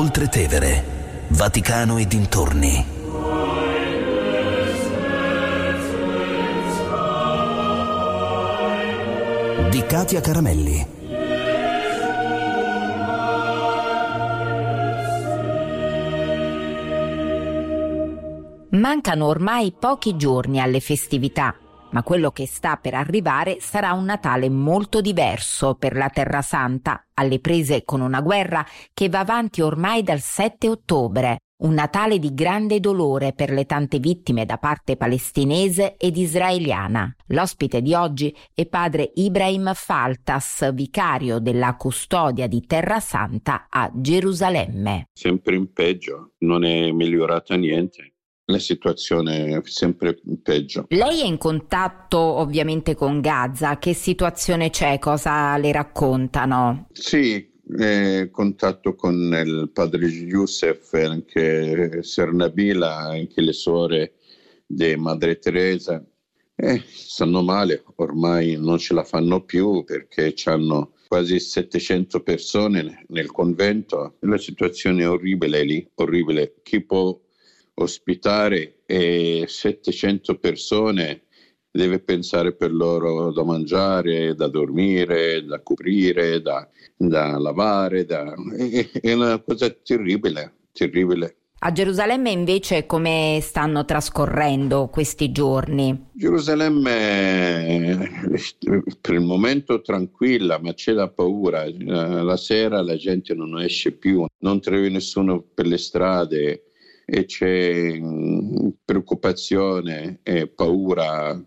Oltre Tevere, Vaticano e dintorni. Di Katia Caramelli. Mancano ormai pochi giorni alle festività ma quello che sta per arrivare sarà un Natale molto diverso per la Terra Santa, alle prese con una guerra che va avanti ormai dal 7 ottobre. Un Natale di grande dolore per le tante vittime da parte palestinese ed israeliana. L'ospite di oggi è padre Ibrahim Faltas, vicario della custodia di Terra Santa a Gerusalemme. Sempre in peggio, non è migliorata niente la situazione è sempre peggio. Lei è in contatto ovviamente con Gaza, che situazione c'è? Cosa le raccontano? Sì, eh, contatto con il padre Youssef, anche Sernabila, anche le suore di Madre Teresa. Eh, stanno male, ormai non ce la fanno più perché hanno quasi 700 persone nel convento. La situazione è orribile lì, orribile. Chi può ospitare 700 persone deve pensare per loro da mangiare, da dormire, da coprire, da, da lavare, da... è una cosa terribile, terribile. A Gerusalemme invece come stanno trascorrendo questi giorni? Gerusalemme per il momento tranquilla, ma c'è la paura. La sera la gente non esce più, non trovi nessuno per le strade e c'è mm, preoccupazione e paura.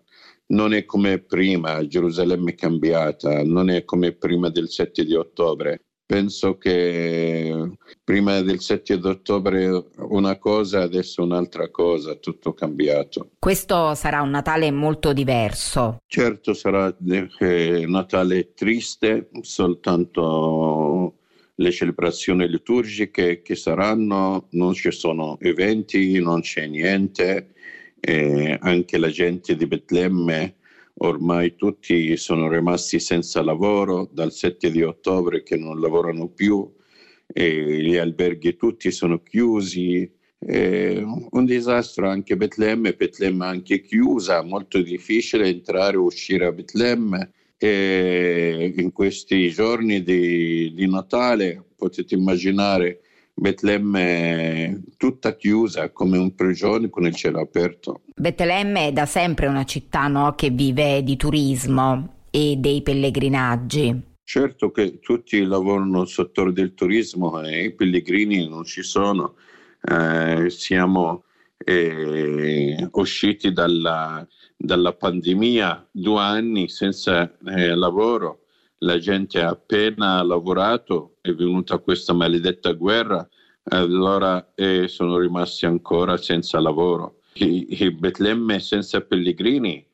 Non è come prima, Gerusalemme è cambiata, non è come prima del 7 di ottobre. Penso che prima del 7 di ottobre una cosa, adesso un'altra cosa, tutto cambiato. Questo sarà un Natale molto diverso. Certo sarà un eh, Natale triste, soltanto le celebrazioni liturgiche che saranno, non ci sono eventi, non c'è niente, eh, anche la gente di Betlemme ormai tutti sono rimasti senza lavoro dal 7 di ottobre che non lavorano più, e gli alberghi tutti sono chiusi. È un disastro anche Betlemme, Betlemme anche chiusa, molto difficile entrare e uscire a Betlemme e in questi giorni di, di Natale potete immaginare Betlemme tutta chiusa come un prigione con il cielo aperto. Betlemme è da sempre una città no, che vive di turismo e dei pellegrinaggi. Certo che tutti lavorano nel settore del turismo e i pellegrini non ci sono. Eh, siamo eh, usciti dalla, dalla pandemia, due anni senza eh, lavoro, la gente ha appena lavorato, è venuta questa maledetta guerra, allora eh, sono rimasti ancora senza lavoro. Il Betlemme senza pellegrini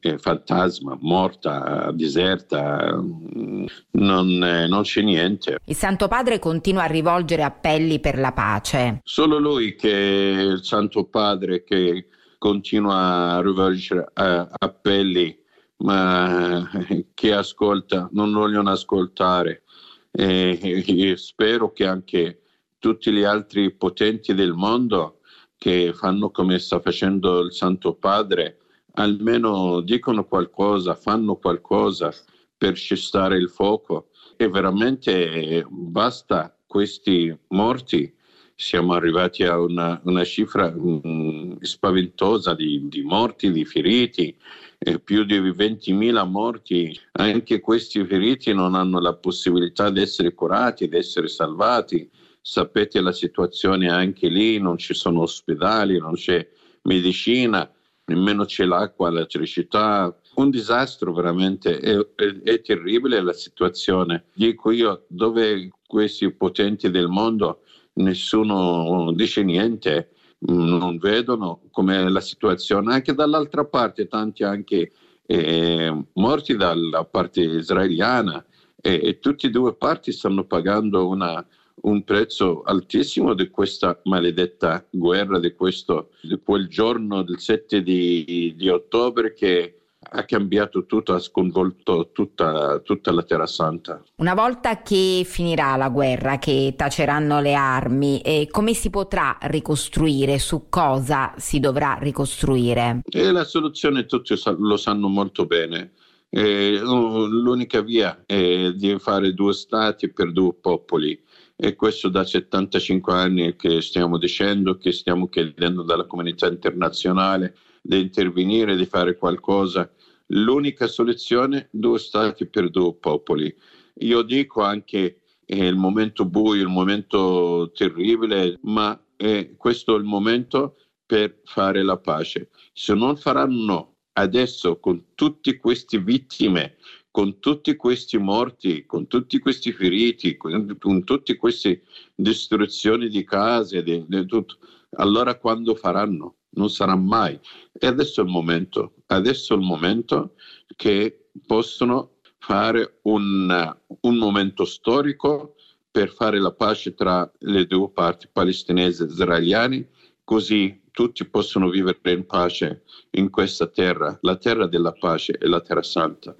è fantasma, morta, deserta, non, eh, non, c'è niente. Il Santo Padre continua a rivolgere appelli per la pace. Solo lui che è il Santo Padre che continua a rivolgere uh, appelli, ma chi ascolta non vogliono ascoltare. E spero che anche tutti gli altri potenti del mondo che fanno come sta facendo il Santo Padre, almeno dicono qualcosa, fanno qualcosa per cessare il fuoco. E veramente basta questi morti siamo arrivati a una, una cifra um, spaventosa di, di, morti, di feriti, eh, più di 20.000 morti. Anche questi feriti non hanno la possibilità di essere curati, di essere salvati. Sapete la situazione anche lì, non ci sono ospedali, non c'è medicina, nemmeno c'è l'acqua, l'elettricità. Un disastro veramente, è, è, è terribile la situazione. Dico io, dove questi potenti del mondo nessuno dice niente, non vedono com'è la situazione. Anche dall'altra parte, tanti anche eh, morti dalla parte israeliana e, e tutte e due parti stanno pagando una, un prezzo altissimo di questa maledetta guerra, di, questo, di quel giorno del 7 di, di ottobre che ha cambiato tutto, ha sconvolto tutta, tutta, la Terra Santa. Una volta che finirà la guerra, che taceranno le armi, eh, come si potrà ricostruire? Su cosa si dovrà ricostruire? E la soluzione tutti lo sanno molto bene. Eh, l'unica via è di fare due stati per due popoli e questo da 75 anni che stiamo dicendo, che stiamo chiedendo dalla comunità internazionale di intervenire, di fare qualcosa. L'unica soluzione, due stati per due popoli. Io dico anche è il momento buio, il momento terribile, ma è questo il momento per fare la pace. Se non faranno adesso con tutte queste vittime, con tutti questi morti, con tutti questi feriti, con, con tutte queste distruzioni di case, di, di tutto, allora quando faranno? Non sarà mai. E adesso è il momento, adesso è il momento che possono fare un, un momento storico per fare la pace tra le due parti, palestinesi e israeliani, così tutti possono vivere in pace in questa terra, la terra della pace e la terra santa.